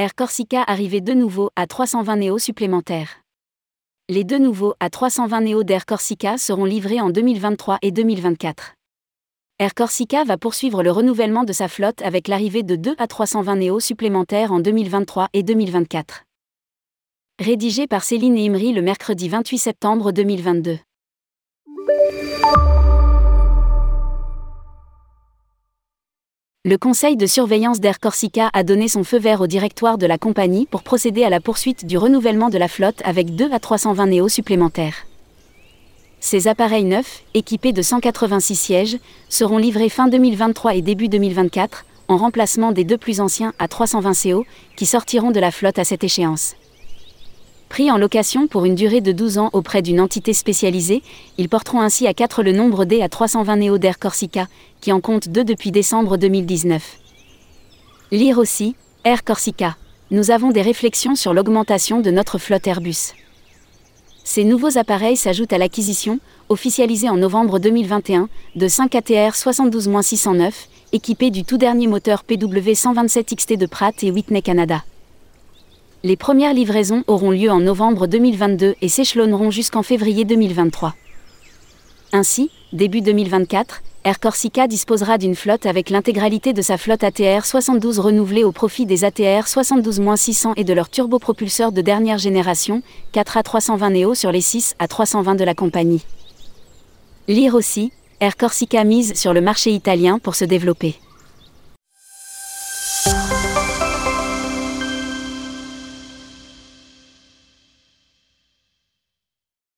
Air Corsica arrivait de nouveau à 320 néos supplémentaires. Les deux nouveaux A320 néos d'Air Corsica seront livrés en 2023 et 2024. Air Corsica va poursuivre le renouvellement de sa flotte avec l'arrivée de deux A320 néos supplémentaires en 2023 et 2024. Rédigé par Céline Imri le mercredi 28 septembre 2022. Le conseil de surveillance d'Air Corsica a donné son feu vert au directoire de la compagnie pour procéder à la poursuite du renouvellement de la flotte avec 2 à 320 néos supplémentaires. Ces appareils neufs, équipés de 186 sièges, seront livrés fin 2023 et début 2024, en remplacement des deux plus anciens à 320 CO, qui sortiront de la flotte à cette échéance. Pris en location pour une durée de 12 ans auprès d'une entité spécialisée, ils porteront ainsi à 4 le nombre D à 320 Néo d'Air Corsica, qui en compte 2 depuis décembre 2019. Lire aussi, Air Corsica. Nous avons des réflexions sur l'augmentation de notre flotte Airbus. Ces nouveaux appareils s'ajoutent à l'acquisition, officialisée en novembre 2021, de 5 ATR 72-609, équipés du tout dernier moteur PW127XT de Pratt et Whitney Canada. Les premières livraisons auront lieu en novembre 2022 et s'échelonneront jusqu'en février 2023. Ainsi, début 2024, Air Corsica disposera d'une flotte avec l'intégralité de sa flotte ATR 72 renouvelée au profit des ATR 72-600 et de leurs turbopropulseurs de dernière génération, 4 à 320 Neo sur les 6 à 320 de la compagnie. Lire aussi, Air Corsica mise sur le marché italien pour se développer.